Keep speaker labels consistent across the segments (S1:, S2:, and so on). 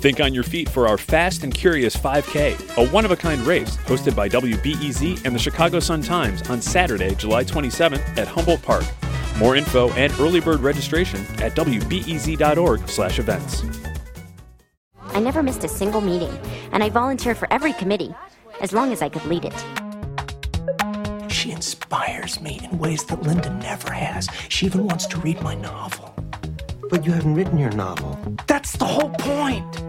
S1: Think on your feet for our Fast and Curious 5K, a one of a kind race hosted by WBEZ and the Chicago Sun Times on Saturday, July 27th at Humboldt Park. More info and early bird registration at wbez.org/events.
S2: I never missed a single meeting, and I volunteered for every committee, as long as I could lead it.
S3: She inspires me in ways that Linda never has. She even wants to read my novel.
S4: But you haven't written your novel.
S3: That's the whole point.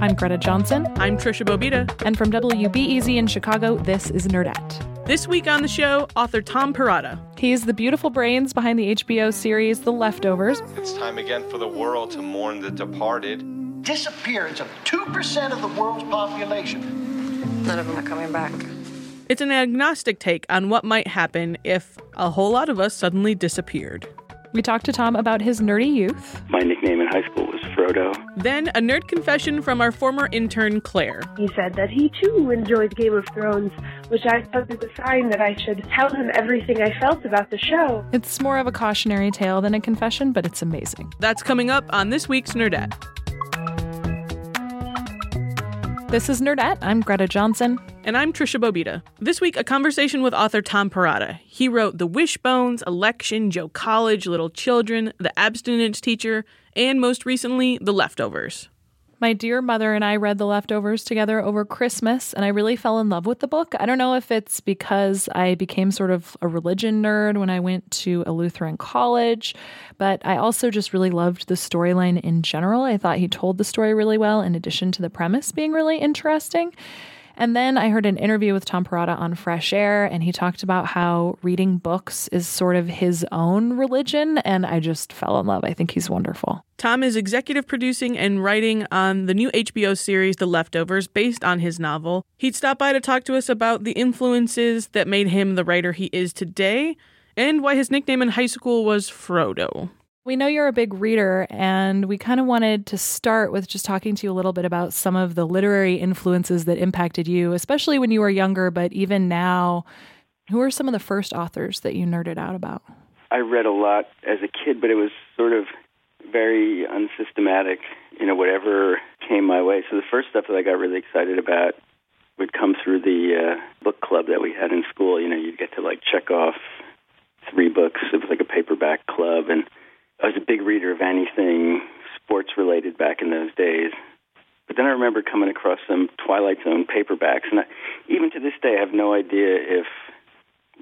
S5: I'm Greta Johnson.
S6: I'm Tricia Bobeda.
S5: And from WBEZ in Chicago, this is Nerdette.
S6: This week on the show, author Tom Perrotta.
S5: He's the beautiful brains behind the HBO series The Leftovers.
S7: It's time again for the world to mourn the departed.
S8: Disappearance of 2% of the world's population.
S9: None of them are coming back.
S6: It's an agnostic take on what might happen if a whole lot of us suddenly disappeared.
S5: We talked to Tom about his nerdy youth.
S10: My nickname in high school was Frodo.
S6: Then a nerd confession from our former intern, Claire.
S11: He said that he too enjoyed Game of Thrones, which I thought was a sign that I should tell him everything I felt about the show.
S5: It's more of a cautionary tale than a confession, but it's amazing.
S6: That's coming up on this week's Nerdette.
S5: This is Nerdette. I'm Greta Johnson.
S6: And I'm Tricia Bobeda. This week, a conversation with author Tom Perrotta. He wrote The Wishbones, Election, Joe College, Little Children, The Abstinence Teacher, and most recently, The Leftovers.
S5: My dear mother and I read The Leftovers together over Christmas, and I really fell in love with the book. I don't know if it's because I became sort of a religion nerd when I went to a Lutheran college, but I also just really loved the storyline in general. I thought he told the story really well, in addition to the premise being really interesting. And then I heard an interview with Tom Perrotta on Fresh Air, and he talked about how reading books is sort of his own religion, and I just fell in love. I think he's wonderful.
S6: Tom is executive producing and writing on the new HBO series The Leftovers, based on his novel. He'd stop by to talk to us about the influences that made him the writer he is today, and why his nickname in high school was Frodo.
S5: We know you're a big reader, and we kind of wanted to start with just talking to you a little bit about some of the literary influences that impacted you, especially when you were younger, but even now. Who are some of the first authors that you nerded out about?
S10: I read a lot as a kid, but it was sort of very unsystematic, you know, whatever came my way. So the first stuff that I got really excited about would come through the uh, book club that we had in school. You know, you'd get to like check off three books. It was like a paperback club, and I was a big reader of anything sports related back in those days. But then I remember coming across some Twilight Zone paperbacks, and I, even to this day, I have no idea if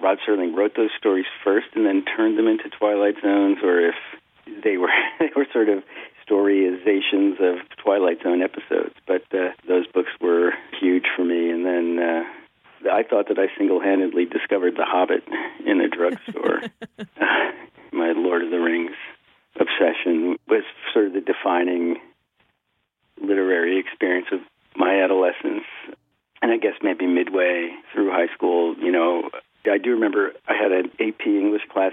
S10: Rod Serling wrote those stories first and then turned them into Twilight Zones, or if they were they were sort of storyizations of Twilight Zone episodes. But uh, those books were huge for me, and then. Uh, I thought that I single-handedly discovered The Hobbit in a drugstore. my Lord of the Rings obsession was sort of the defining literary experience of my adolescence. And I guess maybe midway through high school, you know, I do remember I had an AP English class,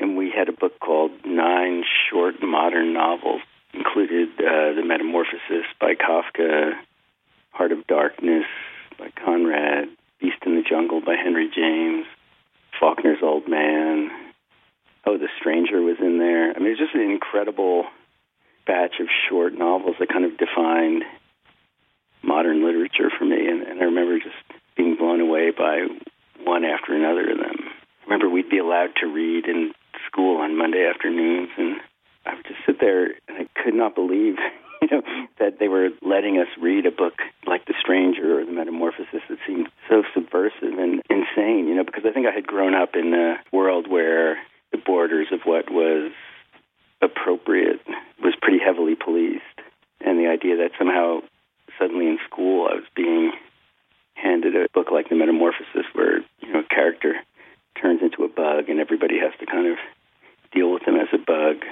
S10: and we had a book called Nine Short Modern Novels. Included uh, The Metamorphosis by Kafka, Heart of Darkness by Conrad, Beast in the Jungle by Henry James, Faulkner's Old Man, Oh, The Stranger was in there. I mean, it's just an incredible batch of short novels that kind of defined modern literature for me. And, and I remember just being blown away by one after another of them. I remember we'd be allowed to read in school on Monday afternoons, and I would just sit there and I could not believe, you know, that they were letting us read a book like The Stranger or The Metamorphosis that seemed so subversive and insane, you know, because I think I had grown up in a world where borders of what was appropriate was pretty heavily policed. And the idea that somehow suddenly in school I was being handed a book like The Metamorphosis where, you know, a character turns into a bug and everybody has to kind of deal with him as a bug.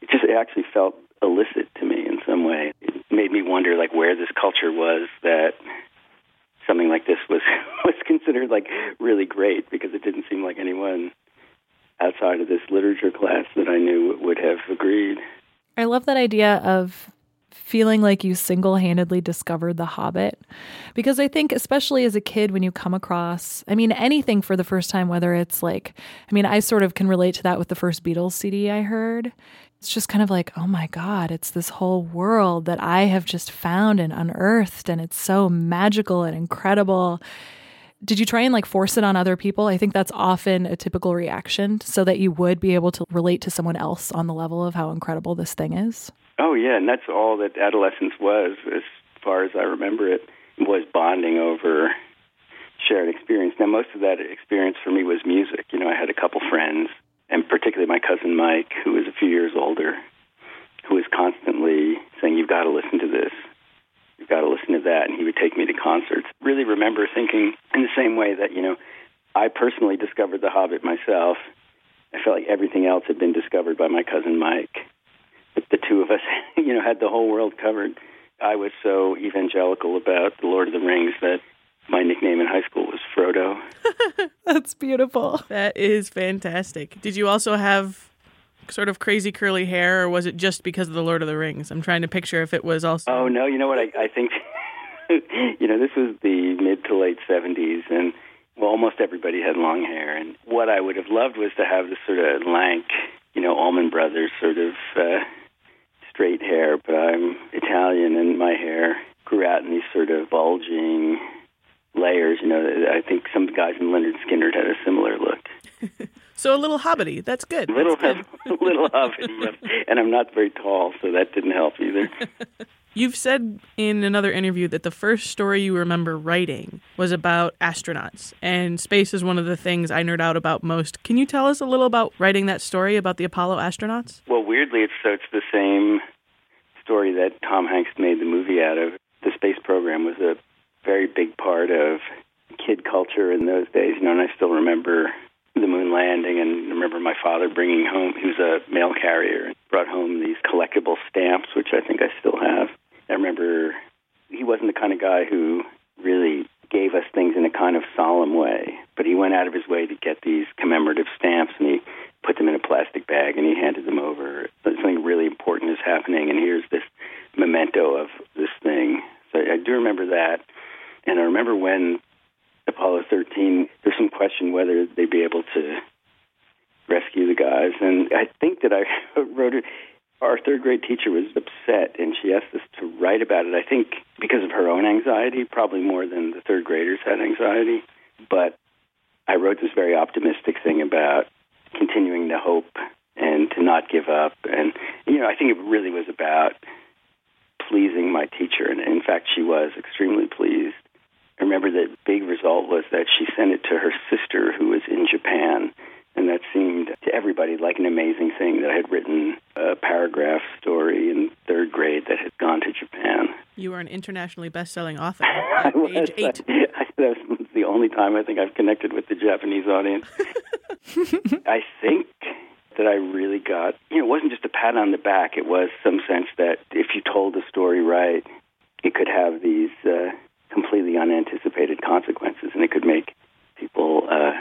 S10: It just it actually felt illicit to me in some way. It made me wonder like where this culture was that something like this was was considered like really great because it didn't seem like anyone outside of this literature class that I knew would have agreed.
S5: I love that idea of feeling like you single handedly discovered The Hobbit. Because I think, especially as a kid, when you come across, I mean, anything for the first time, whether it's like, I mean, I sort of can relate to that with the first Beatles CD I heard. It's just kind of like, oh my God, it's this whole world that I have just found and unearthed. And it's so magical and incredible. Did you try and like force it on other people? I think that's often a typical reaction so that you would be able to relate to someone else on the level of how incredible this thing is.
S10: Oh yeah, and that's all that adolescence was, as far as I remember it, was bonding over shared experience. Now, most of that experience for me was music. You know, I had a couple friends, and particularly my cousin Mike, who was a few years older, who was constantly saying, "You've got to listen to this. You've got to listen to that," and he would take me to concerts. Really remember thinking in the same way that you know, I personally discovered The Hobbit myself. I felt like everything else had been discovered by my cousin Mike But the two of us, you know, had the whole world covered. I was so evangelical about the Lord of the Rings that my nickname in high school was Frodo.
S5: That's beautiful.
S6: That is fantastic. Did you also have sort of crazy curly hair, or was it just because of the Lord of the Rings? I'm trying to picture if it was also.
S10: Oh no, you know what? I, I think, you know, this was the mid to late '70s, and well, almost everybody had long hair. And what I would have loved was to have this sort of lank, you know, Allman Brothers sort of. Uh, straight hair, but I'm Italian and my hair grew out in these sort of bulging layers. You know, I think some guys in Lynyrd Skynyrd had a similar look.
S6: so a little hobbity. That's good.
S10: Little,
S6: That's
S10: good. little hobbity, and I'm not very tall, so that didn't help either.
S6: You've said in another interview that the first story you remember writing was about astronauts, and space is one of the things I nerd out about most. Can you tell us a little about writing that story about the Apollo astronauts?
S10: Well, weirdly, it's so it's the same story that Tom Hanks made the movie out of. The space program was a very big part of kid culture in those days, you know, and I still remember the moon landing and I remember my father bringing home he was a mail carrier and brought home these collectible stamps which I think I still have I remember he wasn't the kind of guy who really gave us things in a kind of solemn way, but he went out of his way to get these commemorative stamps and he put them in a plastic bag and he handed them over. Something really important is happening, and here's this memento of this thing. So I do remember that, and I remember when Apollo 13, there's some question whether they'd be able to rescue the guys, and I think that I wrote it our third grade teacher was upset and she asked us to write about it. I think because of her own anxiety, probably more than the third graders had anxiety. But I wrote this very optimistic thing about continuing to hope and to not give up. And, you know, I think it really was about pleasing my teacher. And in fact, she was extremely pleased. I remember the big result was that she sent it to her sister who was in Japan and that seemed to everybody like an amazing thing that I had written a paragraph story in third grade that had gone to Japan.
S6: You are an internationally best-selling author at age eight.
S10: That's the only time I think I've connected with the Japanese audience. I think that I really got, you know, it wasn't just a pat on the back. It was some sense that if you told the story right, it could have these uh, completely unanticipated consequences, and it could make people uh,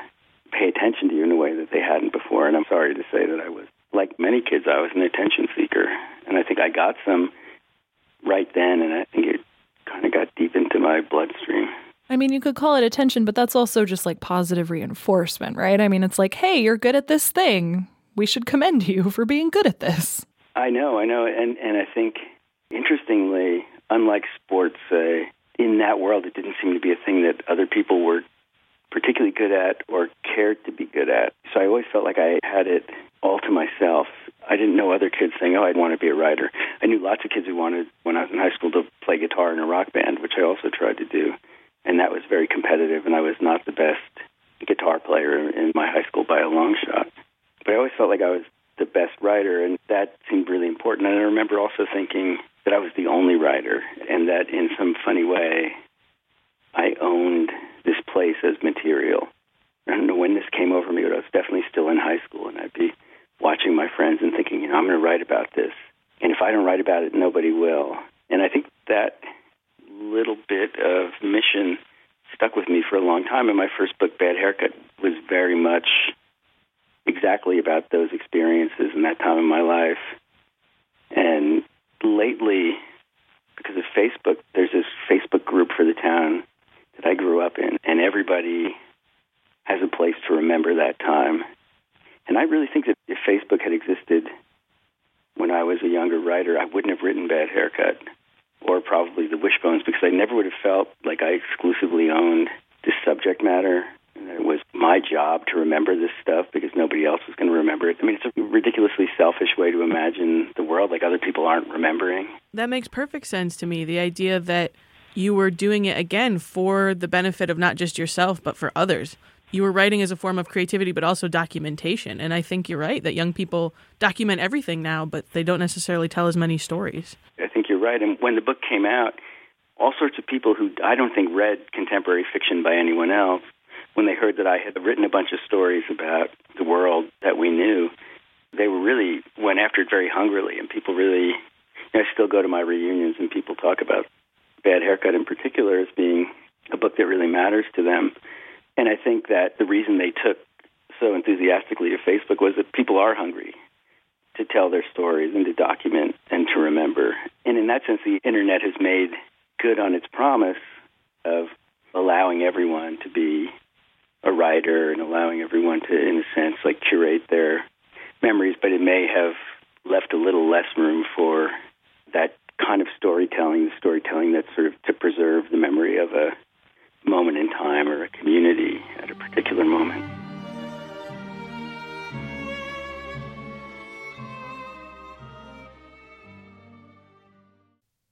S10: pay attention to you in a way that they hadn't before. And I'm sorry to say that I was, like many kids, I was an attention seeker. And I think I got some right then, and I think it kind of got deep into my bloodstream.
S5: I mean, you could call it attention, but that's also just like positive reinforcement, right? I mean, it's like, hey, you're good at this thing. We should commend you for being good at this.
S10: I know, I know. And, and I think, interestingly, unlike sports, uh, in that world, it didn't seem to be a thing that other people were particularly good at or cared to be good at. So I always felt like I had it all to myself. I didn't know other kids saying, "Oh, I'd want to be a writer." I knew lots of kids who wanted, when I was in high school, to play guitar in a rock band, which I also tried to do, and that was very competitive. And I was not the best guitar player in my high school by a long shot. But I always felt like I was the best writer, and that seemed really important. And I remember also thinking that I was the only writer, and that in some funny way, I owned this place as material. I don't know when this came over me, but I was definitely still in high school, and I'd be watching my friends and thinking, you know, I'm going to write about this. And if I don't write about it, nobody will. And I think that little bit of mission stuck with me for a long time. And my first book, Bad Haircut, was very much exactly about those experiences and that time in my life. And lately, because of Facebook, there's this Facebook group for the town that I grew up in, and everybody has a place to remember that time. And I really think that if Facebook had existed when I was a younger writer, I wouldn't have written Bad Haircut or probably The Wishbones because I never would have felt like I exclusively owned this subject matter and it was my job to remember this stuff because nobody else was going to remember it. I mean, it's a ridiculously selfish way to imagine the world, like other people aren't remembering.
S6: That makes perfect sense to me. The idea that you were doing it again for the benefit of not just yourself, but for others. You were writing as a form of creativity, but also documentation. And I think you're right that young people document everything now, but they don't necessarily tell as many stories.
S10: I think you're right. And when the book came out, all sorts of people who I don't think read contemporary fiction by anyone else when they heard that I had written a bunch of stories about the world that we knew, they were really went after it very hungrily, and people really. You know, I still go to my reunions, and people talk about Bad Haircut in particular as being a book that really matters to them. And I think that the reason they took so enthusiastically to Facebook was that people are hungry to tell their stories and to document and to remember. And in that sense, the internet has made good on its promise of allowing everyone to be a writer and allowing everyone to, in a sense, like curate their memories, but it may have left a little less room for that kind of storytelling, the storytelling that's sort of to preserve the memory of a moment in time or a community at a particular moment.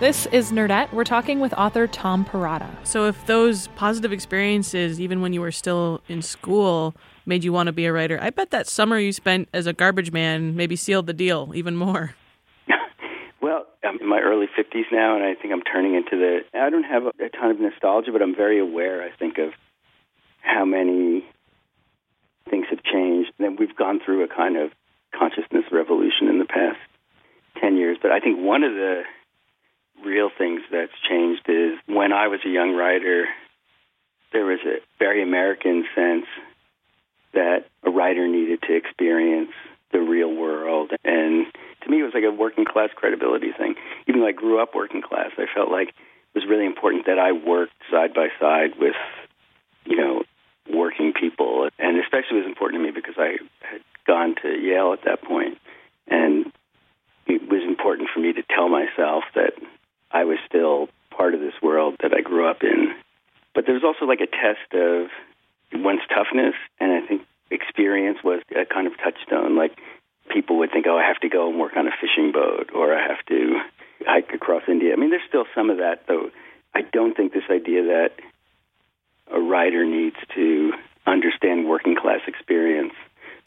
S5: This is Nerdette. We're talking with author Tom Perrotta.
S6: So, if those positive experiences, even when you were still in school, made you want to be a writer, I bet that summer you spent as a garbage man maybe sealed the deal even more.
S10: well, I'm in my early 50s now, and I think I'm turning into the. I don't have a, a ton of nostalgia, but I'm very aware, I think, of how many things have changed. And we've gone through a kind of consciousness revolution in the past 10 years. But I think one of the real things that's changed is when I was a young writer, there was a very American sense that a writer needed to experience the real world. And to me, it was like a working class credibility thing. Even though I grew up working class, I felt like it was really important that I worked side by side with, you know, working people. And especially it was important to me because I had gone to Yale at that point. And it was important for me to tell myself that I was still part of this world that I grew up in. But there was also like a test of one's toughness, and I think experience was a kind of touchstone. Like people would think, oh, I have to go and work on a fishing boat, or I have to hike across India. I mean, there's still some of that, though. I don't think this idea that a writer needs to understand working class experience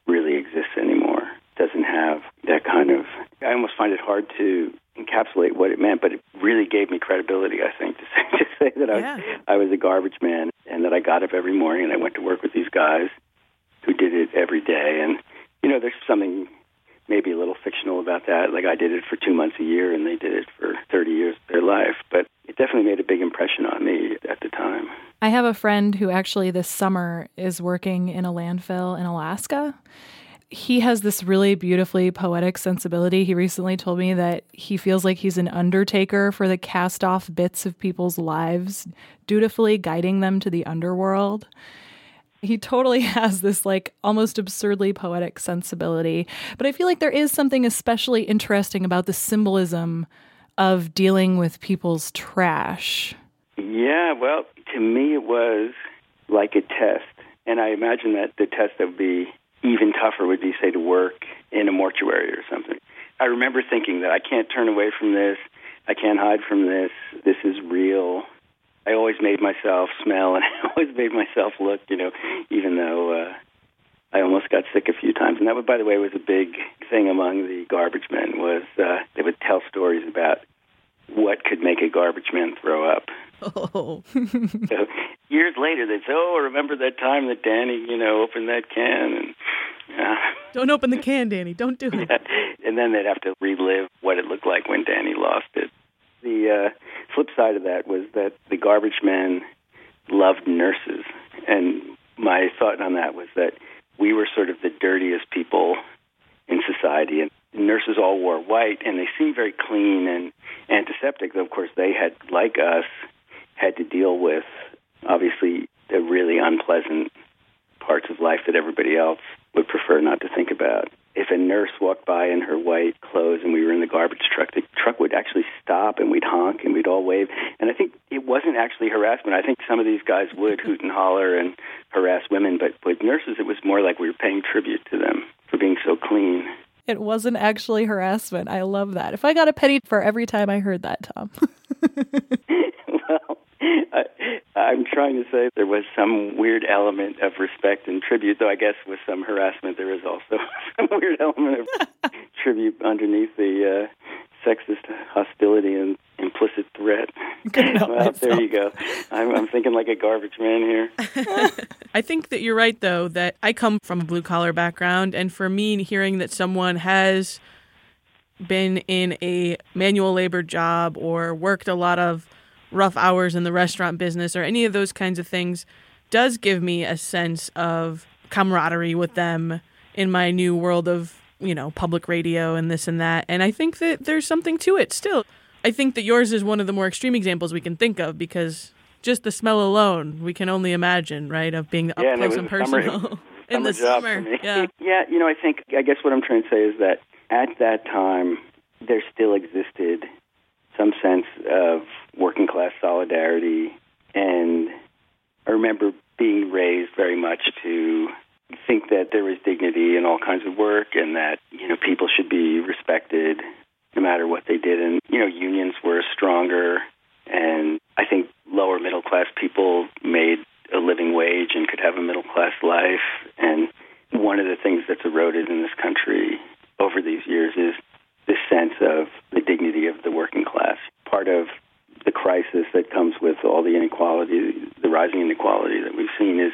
S10: really exists anymore. Doesn't have that kind of. I almost find it hard to encapsulate what it meant, but it really gave me credibility, I think, to say, to say that yeah. I, I was a garbage man and that I got up every morning and I went to work with these guys who did it every day. And, you know, there's something maybe a little fictional about that. Like I did it for two months a year and they did it for 30 years of their life. But it definitely made a big impression on me at the time.
S5: I have a friend who actually this summer is working in a landfill in Alaska he has this really beautifully poetic sensibility. He recently told me that he feels like he's an undertaker for the cast off bits of people's lives, dutifully guiding them to the underworld. He totally has this like almost absurdly poetic sensibility. But I feel like there is something especially interesting about the symbolism of dealing with people's trash.
S10: Yeah, well, to me it was like a test. And I imagine that the test would be even tougher would be, say, to work in a mortuary or something. I remember thinking that I can't turn away from this. I can't hide from this. This is real. I always made myself smell and I always made myself look, you know, even though uh, I almost got sick a few times. And that, by the way, was a big thing among the garbage men was uh, they would tell stories about what could make a garbage man throw up.
S6: Oh.
S10: so years later, they'd say, "Oh, I remember that time that Danny, you know, opened that can?" And uh,
S6: don't open the can, Danny. Don't do it.
S10: and then they'd have to relive what it looked like when Danny lost it. The uh, flip side of that was that the garbage men loved nurses, and my thought on that was that we were sort of the dirtiest people in society, and nurses all wore white, and they seemed very clean and antiseptic. Of course, they had, like us, had to deal with obviously the really unpleasant parts of life that everybody else would prefer not to think about. If a nurse walked by in her white clothes and we were in the garbage truck, the truck would actually stop and we'd honk and we'd all wave. And I think it wasn't actually harassment. I think some of these guys would hoot and holler and harass women, but with nurses, it was more like we were paying tribute to them for being so clean.
S5: It wasn't actually harassment. I love that. If I got a penny for every time I heard that, Tom.
S10: well, I, I'm trying to say there was some weird element of respect and tribute, though I guess with some harassment there is also some weird element of tribute underneath the uh, sexist hostility and implicit threat. well, there you go. I'm, I'm thinking like a garbage man here.
S6: I think that you're right, though, that I come from a blue collar background, and for me, hearing that someone has been in a manual labor job or worked a lot of rough hours in the restaurant business or any of those kinds of things does give me a sense of camaraderie with them in my new world of, you know, public radio and this and that. And I think that there's something to it still. I think that yours is one of the more extreme examples we can think of because just the smell alone, we can only imagine, right, of being up
S10: yeah,
S6: close
S10: and,
S6: and personal
S10: summer,
S6: in the
S10: summer.
S6: summer. Yeah.
S10: yeah, you know, I think, I guess what I'm trying to say is that at that time, there still existed some sense of working class solidarity. And I remember being raised very much to think that there was dignity in all kinds of work and that, you know, people should be respected no matter what they did. And, you know, unions were stronger. And I think lower middle class people made a living wage and could have a middle class life. And one of the things that's eroded in this country over these years is this sense of the dignity of the working class. Part of crisis that comes with all the inequality, the rising inequality that we've seen is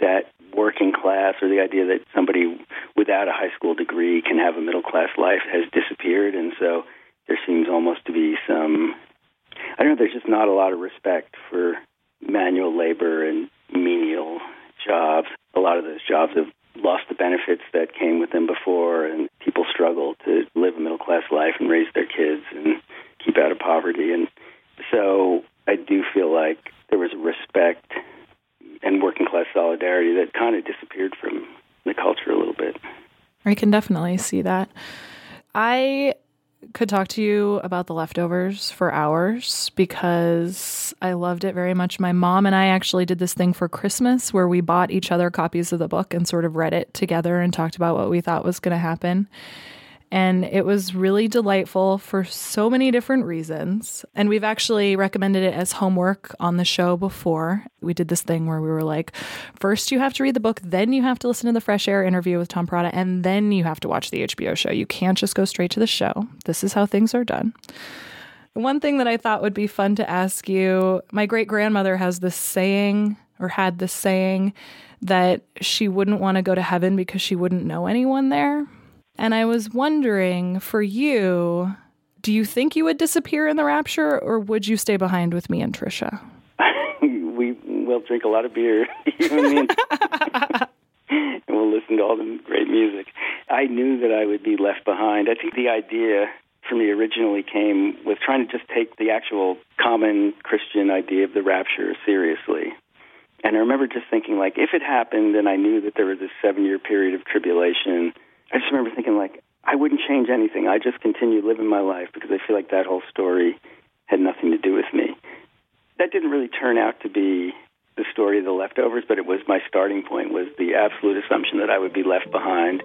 S10: that working class or the idea that somebody without a high school degree can have a middle class life has disappeared. And so there seems almost to be some, I don't know, there's just not a lot of respect for manual labor and menial jobs. A lot of those jobs have lost the benefits that came with them before, and people struggle to live a middle class life and raise their kids and keep out of poverty. And so I do feel like there was respect and working class solidarity that kind of disappeared from the culture a little bit.
S5: I can definitely see that. I could talk to you about the leftovers for hours because I loved it very much. My mom and I actually did this thing for Christmas where we bought each other copies of the book and sort of read it together and talked about what we thought was going to happen. And it was really delightful for so many different reasons. And we've actually recommended it as homework on the show before. We did this thing where we were like, first you have to read the book, then you have to listen to the Fresh Air interview with Tom Perrotta, and then you have to watch the HBO show. You can't just go straight to the show. This is how things are done. One thing that I thought would be fun to ask you my great grandmother has this saying, or had this saying, that she wouldn't want to go to heaven because she wouldn't know anyone there. And I was wondering for you, do you think you would disappear in the rapture or would you stay behind with me and Tricia?
S10: we will drink a lot of beer, and we'll listen to all the great music. I knew that I would be left behind. I think the idea for me originally came with trying to just take the actual common Christian idea of the rapture seriously. And I remember just thinking, like, if it happened and I knew that there was a seven year period of tribulation, I just remember thinking, like, I wouldn't change anything. I just continue living my life because I feel like that whole story had nothing to do with me. That didn't really turn out to be the story of the leftovers, but it was my starting point was the absolute assumption that I would be left behind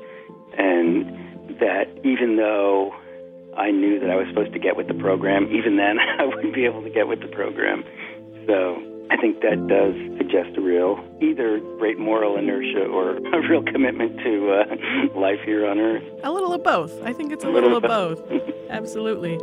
S10: and that even though I knew that I was supposed to get with the program. Even then, I wouldn't be able to get with the program. So I think that does suggest a real, either great moral inertia or a real commitment to uh, life here on Earth.
S6: A little of both. I think it's a little, little of both. Absolutely.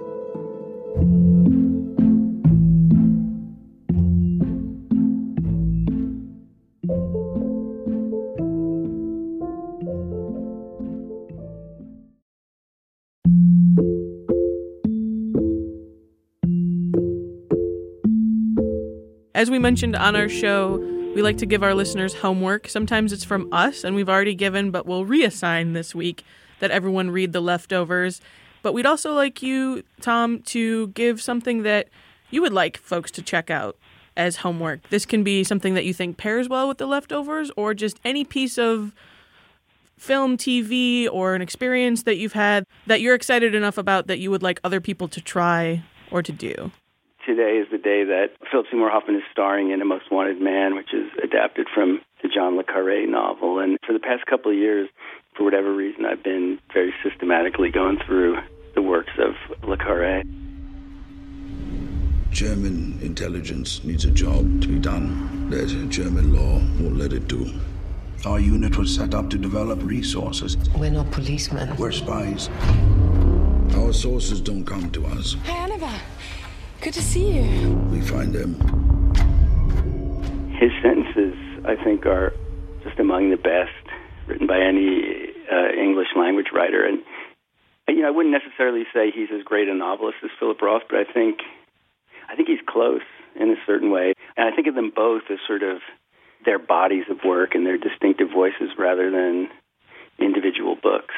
S6: As we mentioned on our show, we like to give our listeners homework. Sometimes it's from us, and we've already given, but we'll reassign this week that everyone read the leftovers. But we'd also like you, Tom, to give something that you would like folks to check out as homework. This can be something that you think pairs well with the leftovers, or just any piece of film, TV, or an experience that you've had that you're excited enough about that you would like other people to try or to do
S10: today is the day that Philip Seymour Hoffman is starring in A Most Wanted Man, which is adapted from the John le Carre novel. And for the past couple of years, for whatever reason, I've been very systematically going through the works of le Carre.
S9: German intelligence needs a job to be done that German law won't let it do. Our unit was set up to develop resources.
S12: We're not policemen.
S9: We're spies. Our sources don't come to us.
S12: Hi, Annabelle. Good to see you.
S9: We find them.
S10: His sentences, I think, are just among the best written by any uh, English language writer. And you know, I wouldn't necessarily say he's as great a novelist as Philip Roth, but I think I think he's close in a certain way. And I think of them both as sort of their bodies of work and their distinctive voices rather than individual books.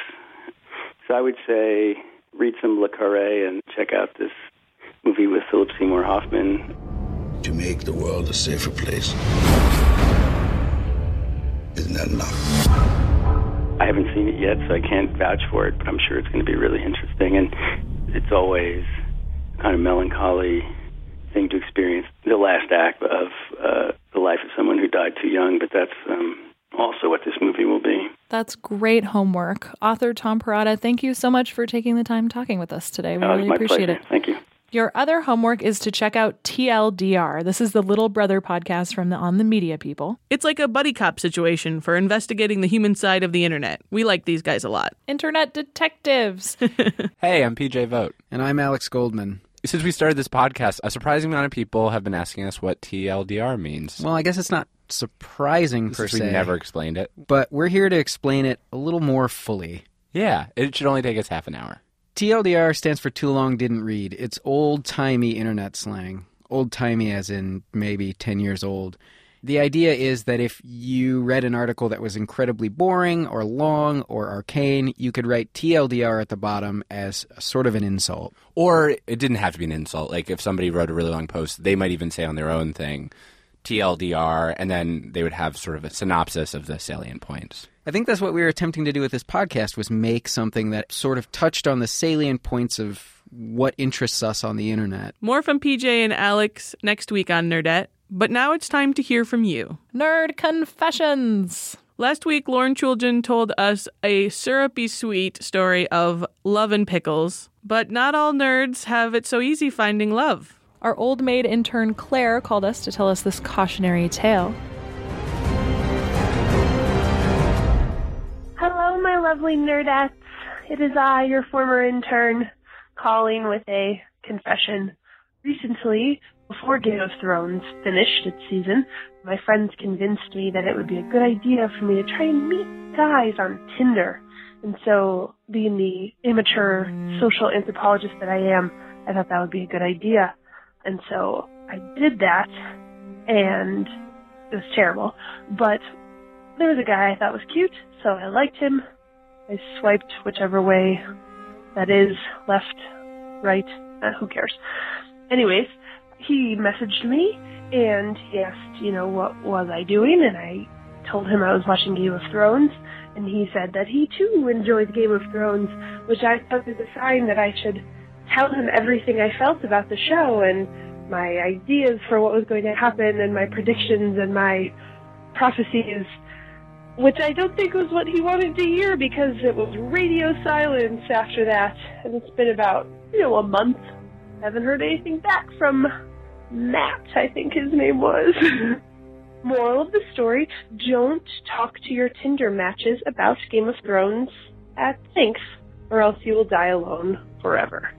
S10: So I would say read some Le Carre and check out this movie with Philip Seymour Hoffman.
S9: To make the world a safer place. Isn't that enough?
S10: I haven't seen it yet, so I can't vouch for it, but I'm sure it's going to be really interesting. And it's always kind of melancholy thing to experience the last act of uh, the life of someone who died too young, but that's um, also what this movie will be.
S5: That's great homework. Author Tom Perrotta, thank you so much for taking the time talking with us today. We
S10: oh,
S5: really appreciate
S10: pleasure.
S5: it.
S10: Thank you.
S5: Your other homework is to check out TLDR. This is the Little Brother podcast from the On the Media people.
S6: It's like a buddy cop situation for investigating the human side of the internet. We like these guys a lot.
S5: Internet detectives.
S13: hey, I'm PJ Vogt.
S14: And I'm Alex Goldman.
S13: Since we started this podcast, a surprising amount of people have been asking us what TLDR means.
S14: Well, I guess it's not surprising per
S13: se. We never explained it.
S14: But we're here to explain it a little more fully.
S13: Yeah, it should only take us half an hour.
S14: TLDR stands for Too Long Didn't Read. It's old timey internet slang. Old timey, as in maybe 10 years old. The idea is that if you read an article that was incredibly boring or long or arcane, you could write TLDR at the bottom as sort of an insult.
S13: Or it didn't have to be an insult. Like if somebody wrote a really long post, they might even say on their own thing, TLDR, and then they would have sort of a synopsis of the salient points.
S14: I think that's what we were attempting to do with this podcast was make something that sort of touched on the salient points of what interests us on the internet.
S6: More from PJ and Alex next week on Nerdette, but now it's time to hear from you.
S5: Nerd Confessions.
S6: Last week, Lauren Chooljian told us a syrupy sweet story of love and pickles, but not all nerds have it so easy finding love.
S5: Our old maid intern Claire called us to tell us this cautionary tale.
S11: Lovely nerdettes. It is I, your former intern, calling with a confession. Recently, before Game of Thrones finished its season, my friends convinced me that it would be a good idea for me to try and meet guys on Tinder. And so, being the immature social anthropologist that I am, I thought that would be a good idea. And so I did that, and it was terrible. But there was a guy I thought was cute, so I liked him. I swiped whichever way that is, left, right, uh, who cares. Anyways, he messaged me and he asked, you know, what was I doing? And I told him I was watching Game of Thrones. And he said that he too enjoyed Game of Thrones, which I took as a sign that I should tell him everything I felt about the show and my ideas for what was going to happen and my predictions and my prophecies. Which I don't think was what he wanted to hear because it was radio silence after that. And it's been about, you know, a month. Haven't heard anything back from Matt, I think his name was. Moral of the story don't talk to your Tinder matches about Game of Thrones at length, or else you will die alone forever.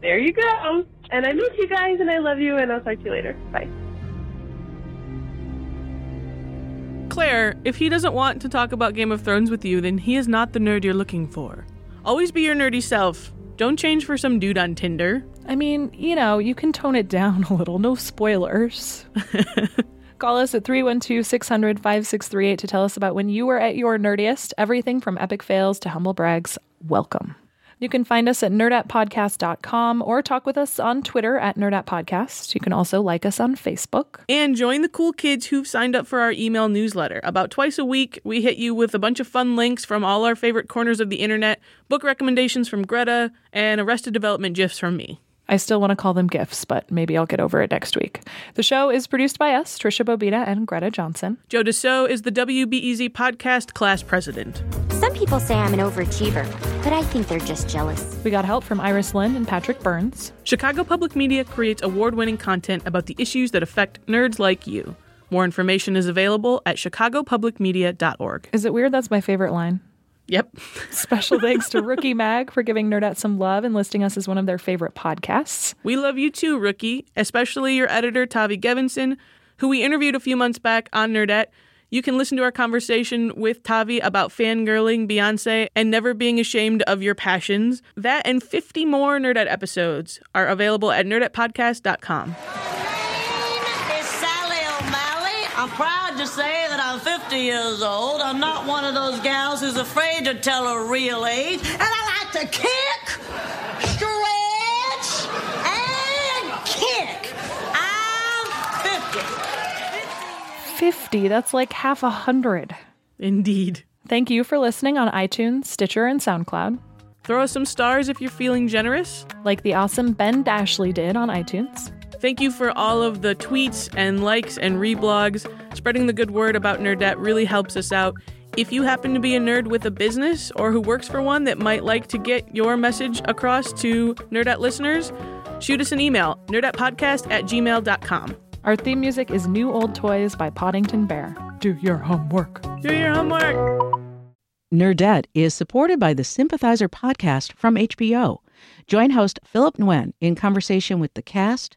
S11: There you go. And I miss you guys, and I love you, and I'll talk to you later. Bye.
S6: Claire, if he doesn't want to talk about Game of Thrones with you, then he is not the nerd you're looking for. Always be your nerdy self. Don't change for some dude on Tinder.
S5: I mean, you know, you can tone it down a little. No spoilers. Call us at 312 600 5638 to tell us about when you were at your nerdiest. Everything from epic fails to humble brags. Welcome. You can find us at nerdettepodcast.com or talk with us on Twitter at nerdettepodcast. You can also like us on Facebook.
S6: And join the cool kids who've signed up for our email newsletter. About twice a week, we hit you with a bunch of fun links from all our favorite corners of the internet, book recommendations from Greta, and Arrested Development gifs from me.
S5: I still want to call them gifts, but maybe I'll get over it next week. The show is produced by us, Tricia Bobeda and Greta Johnson.
S6: Joe DeCeault is the WBEZ podcast class president.
S2: Some people say I'm an overachiever, but I think they're just jealous.
S5: We got help from Iris Lind and Patrick Burns.
S6: Chicago Public Media creates award winning content about the issues that affect nerds like you. More information is available at chicagopublicmedia.org.
S5: Is it weird that's my favorite line?
S6: Yep.
S5: Special thanks to Rookie Mag for giving Nerdette some love and listing us as one of their favorite podcasts.
S6: We love you too, Rookie, especially your editor, Tavi Gevinson, who we interviewed a few months back on Nerdette. You can listen to our conversation with Tavi about fangirling Beyonce and never being ashamed of your passions. That and 50 more Nerdette episodes are available at nerdettepodcast.com.
S15: It's Sally O'Malley. I'm proud to say that I'm 50 years old. I'm not one of those gals who's afraid to tell her real age. And I like to kick, stretch, and kick. I'm 50.
S5: 50, that's like half a hundred.
S6: Indeed.
S5: Thank you for listening on iTunes, Stitcher, and SoundCloud.
S6: Throw us some stars if you're feeling generous.
S5: Like the awesome Ben Dashley did on iTunes.
S6: Thank you for all of the tweets and likes and reblogs. Spreading the good word about Nerdette really helps us out. If you happen to be a nerd with a business or who works for one that might like to get your message across to Nerdette listeners, shoot us an email, nerdettepodcast at gmail.com.
S5: Our theme music is New Old Toys by Poddington Bear. Do your homework.
S6: Do your homework.
S16: Nerdette is supported by the Sympathizer podcast from HBO. Join host Philip Nguyen in conversation with the cast,